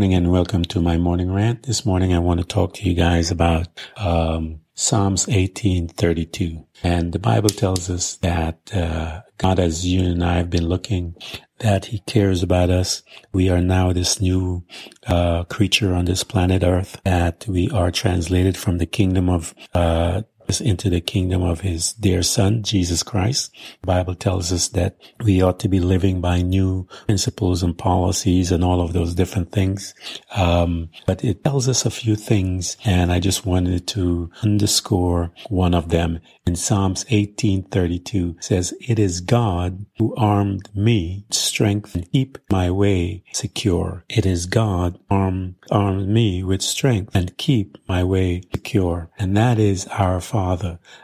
Morning and welcome to my morning rant. This morning I want to talk to you guys about um, Psalms 18:32. And the Bible tells us that uh, God, as you and I have been looking, that He cares about us. We are now this new uh, creature on this planet Earth. That we are translated from the kingdom of uh, into the kingdom of his dear son, Jesus Christ. The Bible tells us that we ought to be living by new principles and policies and all of those different things. Um, but it tells us a few things and I just wanted to underscore one of them in Psalms 1832 says, It is God who armed me strength and keep my way secure. It is God armed, armed me with strength and keep my way secure. And that is our Father.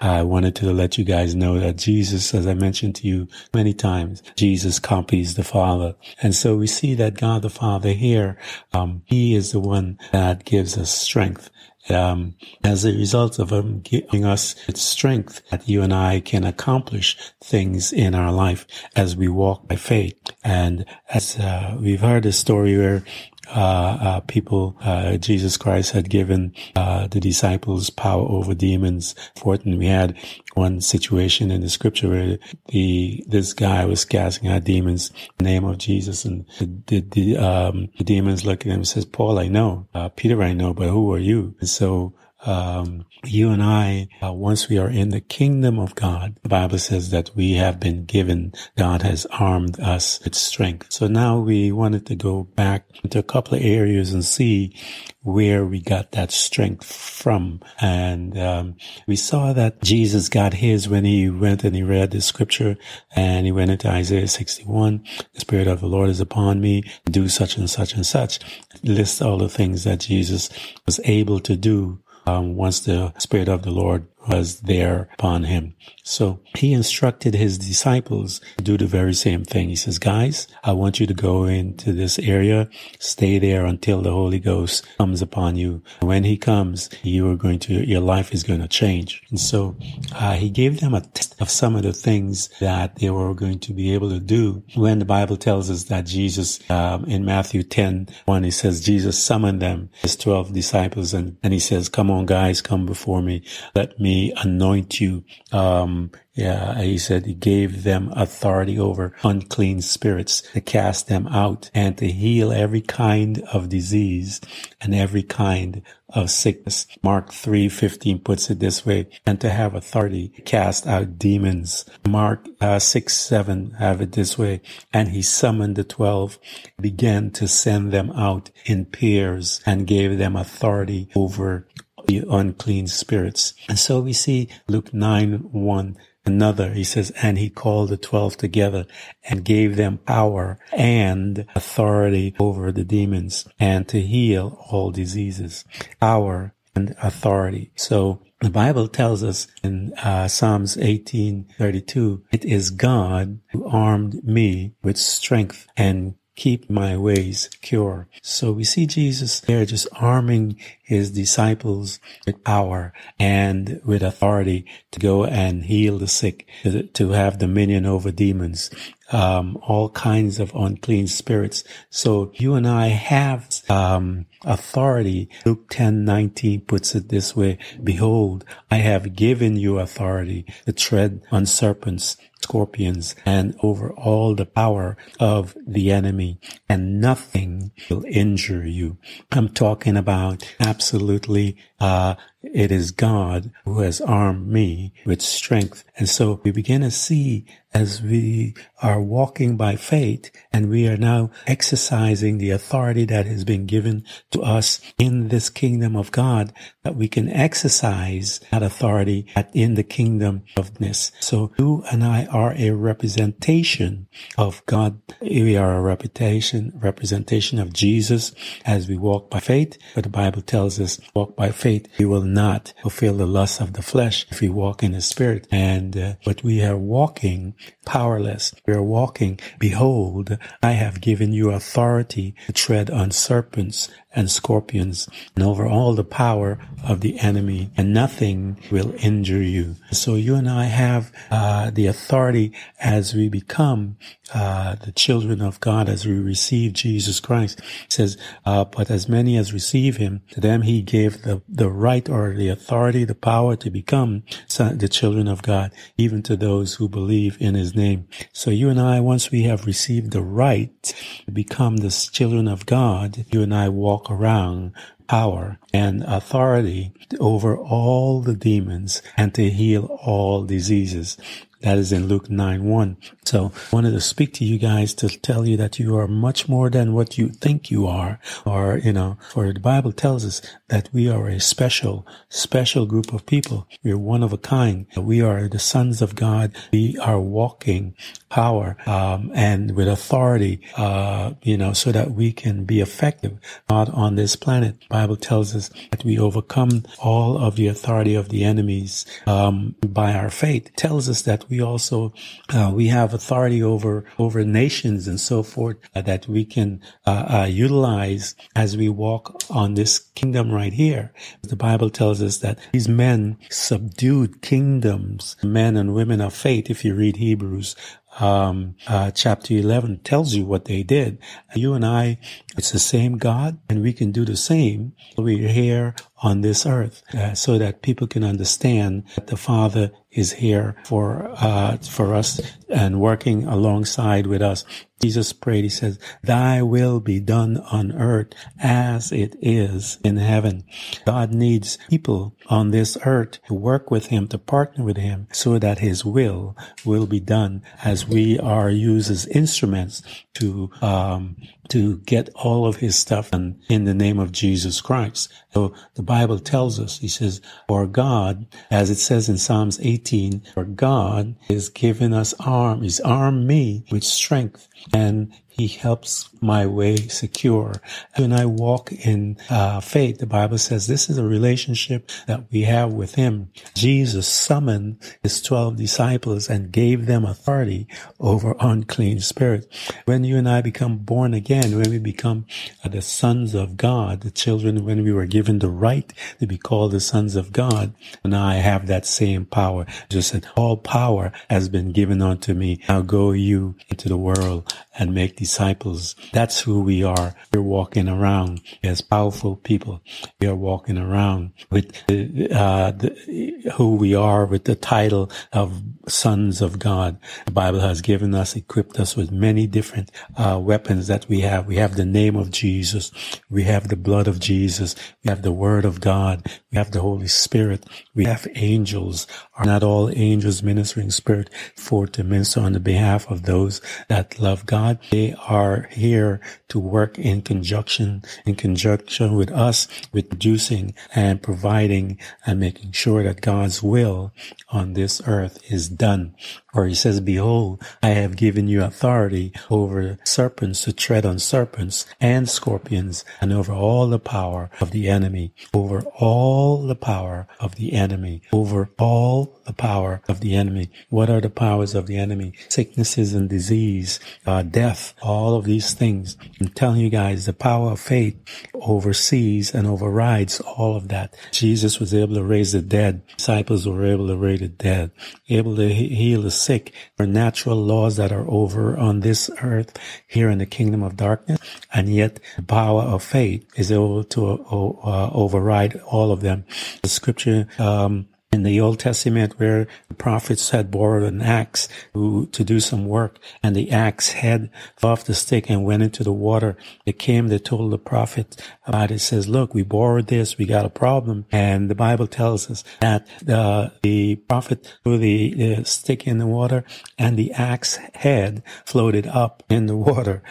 I wanted to let you guys know that Jesus, as I mentioned to you many times, Jesus copies the Father. And so we see that God the Father here, um, He is the one that gives us strength um, as a result of him giving us strength that you and I can accomplish things in our life as we walk by faith. And as uh, we've heard a story where uh, uh, people, uh, Jesus Christ had given uh, the disciples power over demons. Forth, and we had one situation in the scripture where the this guy was casting out demons in the name of Jesus, and the the, um, the demons look at him and says, "Paul, I know. Uh, Peter, I know, but who are you?" And so um, you and I, uh, once we are in the kingdom of God, the Bible says that we have been given, God has armed us with strength. So now we wanted to go back into a couple of areas and see where we got that strength from. And um, we saw that Jesus got his when he went and he read the scripture and he went into Isaiah 61. The Spirit of the Lord is upon me. Do such and such and such. List all the things that Jesus was able to do um, once the Spirit of the Lord was there upon him. So he instructed his disciples to do the very same thing. He says, guys, I want you to go into this area, stay there until the Holy Ghost comes upon you. When he comes, you are going to, your life is going to change. And so uh, he gave them a test of some of the things that they were going to be able to do when the Bible tells us that Jesus, um, in Matthew 10, 1, he says, Jesus summoned them, his 12 disciples, and, and he says, come on, guys, come before me. Let me anoint you. Um, yeah, he said he gave them authority over unclean spirits to cast them out and to heal every kind of disease and every kind of sickness. Mark 3:15 puts it this way, and to have authority cast out demons. Mark uh, 6, 7 have it this way, and he summoned the 12, began to send them out in pairs and gave them authority over the unclean spirits. And so we see Luke 9, 1 another. He says, and he called the twelve together and gave them power and authority over the demons and to heal all diseases. Power and authority. So the Bible tells us in uh, Psalms 18:32, it is God who armed me with strength and keep my ways pure. So we see Jesus there just arming his disciples with power and with authority to go and heal the sick, to have dominion over demons, um, all kinds of unclean spirits. So you and I have um, authority. Luke ten nineteen puts it this way: Behold, I have given you authority to tread on serpents scorpions and over all the power of the enemy and nothing will injure you. I'm talking about absolutely, uh, it is God who has armed me with strength. And so we begin to see as we are walking by faith and we are now exercising the authority that has been given to us in this kingdom of God, that we can exercise that authority in the kingdom of this. So you and I are a representation of God. We are a reputation, representation of Jesus as we walk by faith. But the Bible tells us walk by faith. We will not fulfill the lusts of the flesh if we walk in the spirit. And, uh, but we are walking powerless. We are walking, behold, I have given you authority to tread on serpents and scorpions and over all the power of the enemy and nothing will injure you. So you and I have uh, the authority as we become uh, the children of God, as we receive Jesus Christ. It says, uh, but as many as receive him, to them he gave the, the right or the authority, the power to become the children of God, even to those who believe in his name. So you and I, once we have received the right to become the children of God, you and I walk around power and authority over all the demons and to heal all diseases. That is in Luke 9 1. So wanted to speak to you guys to tell you that you are much more than what you think you are. Or, you know, for the Bible tells us that we are a special, special group of people. We're one of a kind. We are the sons of God. We are walking power, um, and with authority, uh, you know, so that we can be effective not on this planet. Bible tells us that we overcome all of the authority of the enemies, um, by our faith. Tells us that we also, uh, we have authority over, over nations and so forth uh, that we can, uh, uh, utilize as we walk on this kingdom right here. The Bible tells us that these men subdued kingdoms, men and women of faith. If you read Hebrews, um, uh, chapter 11 tells you what they did. You and I, it's the same God and we can do the same. We're here on this earth uh, so that people can understand that the Father is here for uh, for us and working alongside with us. Jesus prayed, he says, thy will be done on earth as it is in heaven. God needs people on this earth to work with him, to partner with him so that his will will be done as we are used as instruments to, um, to get all of his stuff done in the name of Jesus Christ. So the Bible tells us, he says, for God, as it says in Psalms 18, for God is giving us arm, he's armed me with strength and he helps my way secure. When I walk in uh, faith, the Bible says this is a relationship that we have with Him. Jesus summoned His 12 disciples and gave them authority over unclean spirits. When you and I become born again, when we become uh, the sons of God, the children, when we were given the right to be called the sons of God, and I have that same power. Just said, all power has been given unto me. Now go you into the world and make disciples. That's who we are. We're walking around as powerful people. We are walking around with uh, the, who we are with the title of sons of God. The Bible has given us, equipped us with many different uh, weapons that we have. We have the name of Jesus. We have the blood of Jesus. We have the word of God. We have the Holy Spirit. We have angels. Are not all angels ministering spirit for to minister on the behalf of those that love God? They are here to work in conjunction, in conjunction with us, producing and providing and making sure that God's will on this earth is done. For he says, behold, I have given you authority over serpents to tread on serpents and scorpions and over all the power of the enemy, over all the power of the enemy, over all the power of the enemy. What are the powers of the enemy? Sicknesses and disease, uh, death, all of these things. I'm telling you guys, the power of faith oversees and overrides all of that. Jesus was able to raise the dead. Disciples were able to raise the dead, able to heal the sick. There are natural laws that are over on this earth here in the kingdom of darkness. And yet the power of faith is able to uh, override all of them. The scripture, um, in the Old Testament where the prophets had borrowed an axe to, to do some work and the axe head off the stick and went into the water. They came, they told the prophet about it. says, look, we borrowed this. We got a problem. And the Bible tells us that uh, the prophet threw the, the stick in the water and the axe head floated up in the water.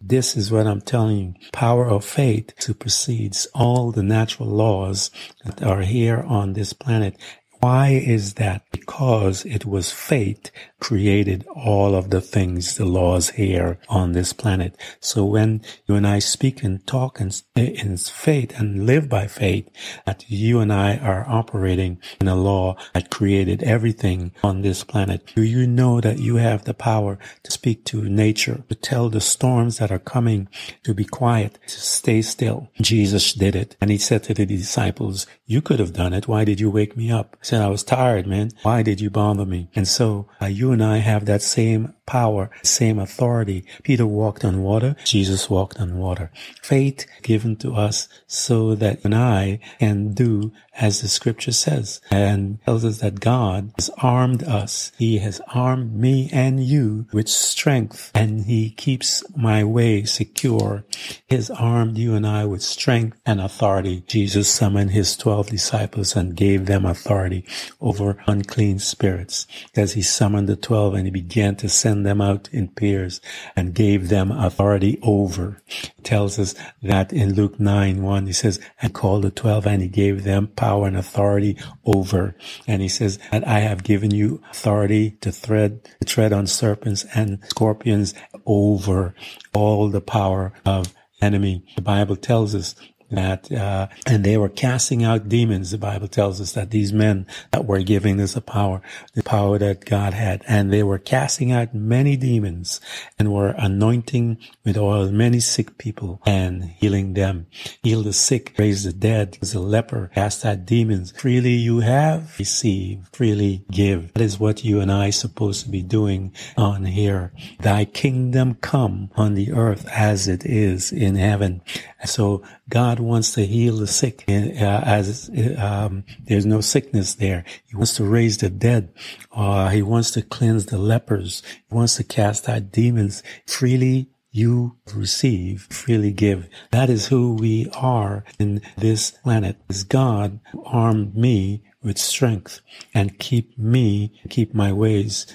This is what I'm telling you. Power of faith supersedes all the natural laws that are here on this planet. Why is that? Because it was fate created all of the things, the laws here on this planet. So when you and I speak and talk in, in faith and live by faith, that you and I are operating in a law that created everything on this planet. Do you know that you have the power to speak to nature, to tell the storms that are coming to be quiet, to stay still? Jesus did it. And he said to the disciples, you could have done it. Why did you wake me up? Said, I was tired, man. Why did you bother me? And so uh, you and I have that same power, same authority. Peter walked on water. Jesus walked on water. Faith given to us so that you and I can do as the scripture says and tells us that God has armed us. He has armed me and you with strength and he keeps my way secure. He has armed you and I with strength and authority. Jesus summoned his 12 disciples and gave them authority over unclean spirits as he summoned the 12 and he began to send them out in pairs and gave them authority over. It tells us that in Luke 9, 1, he says, and called the 12 and he gave them power and authority over. And he says that I have given you authority to thread, to tread on serpents and scorpions over all the power of enemy. The Bible tells us that uh, and they were casting out demons the bible tells us that these men that were giving this a power the power that god had and they were casting out many demons and were anointing with oil many sick people and healing them. Heal the sick raise the dead as a leper cast out demons. Freely you have received freely give. That is what you and i supposed to be doing on here. Thy kingdom come on the earth as it is in heaven. So God wants to heal the sick uh, as um, there's no sickness there. He wants to raise the dead. Uh, he wants to cleanse the lepers. He wants to cast out demons. Freely you receive, freely give. That is who we are in this planet. Is God armed me with strength and keep me, keep my ways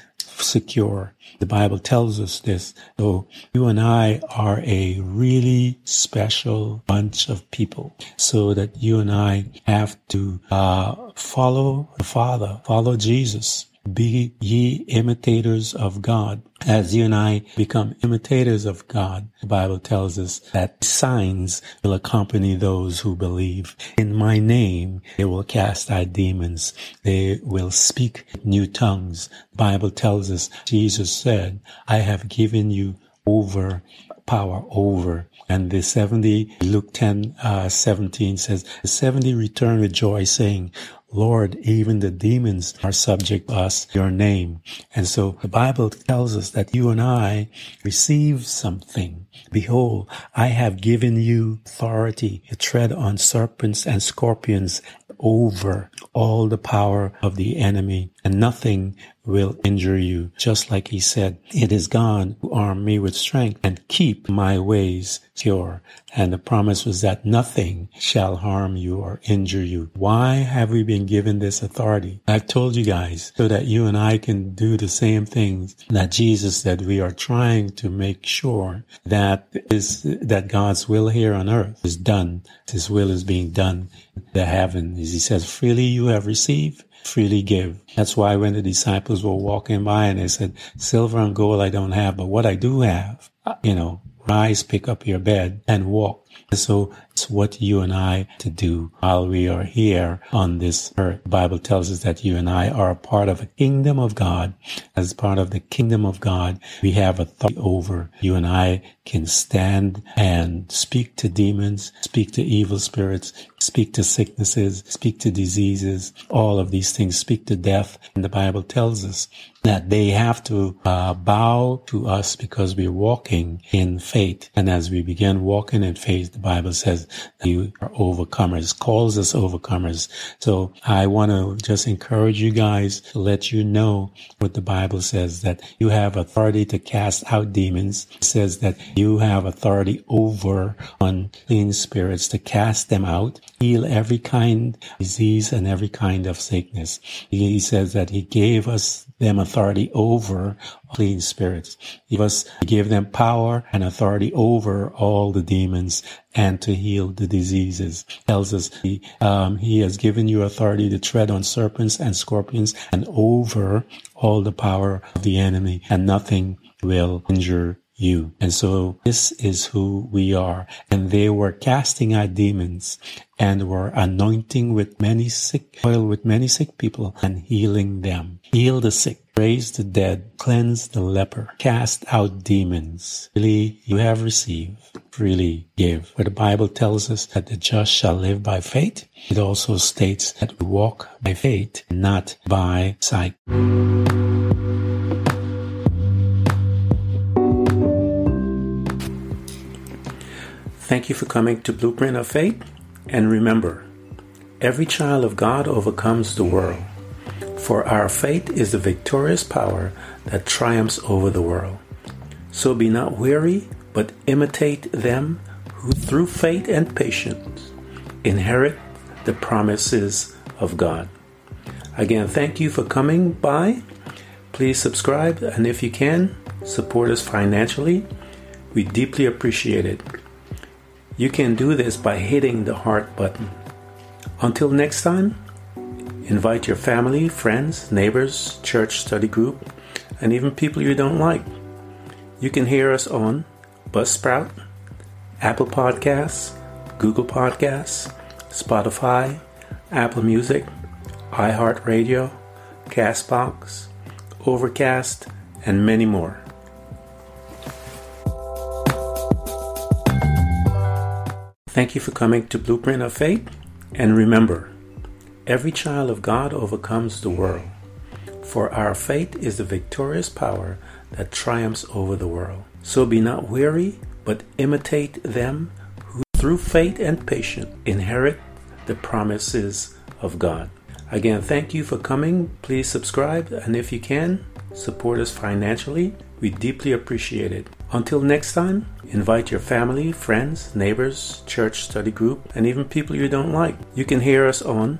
secure. The Bible tells us this. So you and I are a really special bunch of people so that you and I have to uh, follow the Father, follow Jesus be ye imitators of God. As you and I become imitators of God, the Bible tells us that signs will accompany those who believe. In my name, they will cast out demons. They will speak new tongues. The Bible tells us, Jesus said, I have given you over power over. And the 70, Luke 10, uh, 17 says, the 70 returned with joy saying, Lord, even the demons are subject to us, your name. And so the Bible tells us that you and I receive something. Behold, I have given you authority to tread on serpents and scorpions over all the power of the enemy and nothing will injure you. Just like he said, it is God who armed me with strength and keep my ways pure. And the promise was that nothing shall harm you or injure you. Why have we been given this authority? I've told you guys so that you and I can do the same things that Jesus said. We are trying to make sure that is, that God's will here on earth is done. His will is being done in the heaven. As he says, freely you have received, freely give. That's why when the disciples were walking by and they said, silver and gold I don't have, but what I do have, you know, rise, pick up your bed and walk. And so it's what you and I to do while we are here on this earth. The Bible tells us that you and I are a part of a kingdom of God. As part of the kingdom of God, we have authority over. You and I can stand and speak to demons, speak to evil spirits, speak to sicknesses, speak to diseases, all of these things, speak to death. And the Bible tells us that they have to uh, bow to us because we're walking in faith. And as we begin walking in faith, the Bible says you are overcomers, calls us overcomers. So I want to just encourage you guys to let you know what the Bible says that you have authority to cast out demons. It says that you have authority over unclean spirits to cast them out, heal every kind of disease and every kind of sickness. He says that he gave us them authority over clean spirits. He was he gave them power and authority over all the demons and to heal the diseases. He Tells us he, um, he has given you authority to tread on serpents and scorpions and over all the power of the enemy, and nothing will injure you. And so this is who we are. And they were casting out demons and were anointing with many sick, oil with many sick people and healing them. Heal the sick, raise the dead, cleanse the leper, cast out demons. Really, you have received, freely give. Where the Bible tells us that the just shall live by faith, it also states that we walk by faith, not by sight. Thank you for coming to Blueprint of Faith. And remember, every child of God overcomes the world. For our faith is the victorious power that triumphs over the world. So be not weary, but imitate them who through faith and patience inherit the promises of God. Again, thank you for coming by. Please subscribe, and if you can, support us financially. We deeply appreciate it. You can do this by hitting the heart button. Until next time, invite your family, friends, neighbors, church study group, and even people you don't like. You can hear us on Buzzsprout, Apple Podcasts, Google Podcasts, Spotify, Apple Music, iHeartRadio, Castbox, Overcast, and many more. Thank you for coming to Blueprint of Faith. And remember, every child of God overcomes the world. For our faith is the victorious power that triumphs over the world. So be not weary, but imitate them who through faith and patience inherit the promises of God. Again, thank you for coming. Please subscribe, and if you can, support us financially. We deeply appreciate it. Until next time, invite your family, friends, neighbors, church study group, and even people you don't like. You can hear us on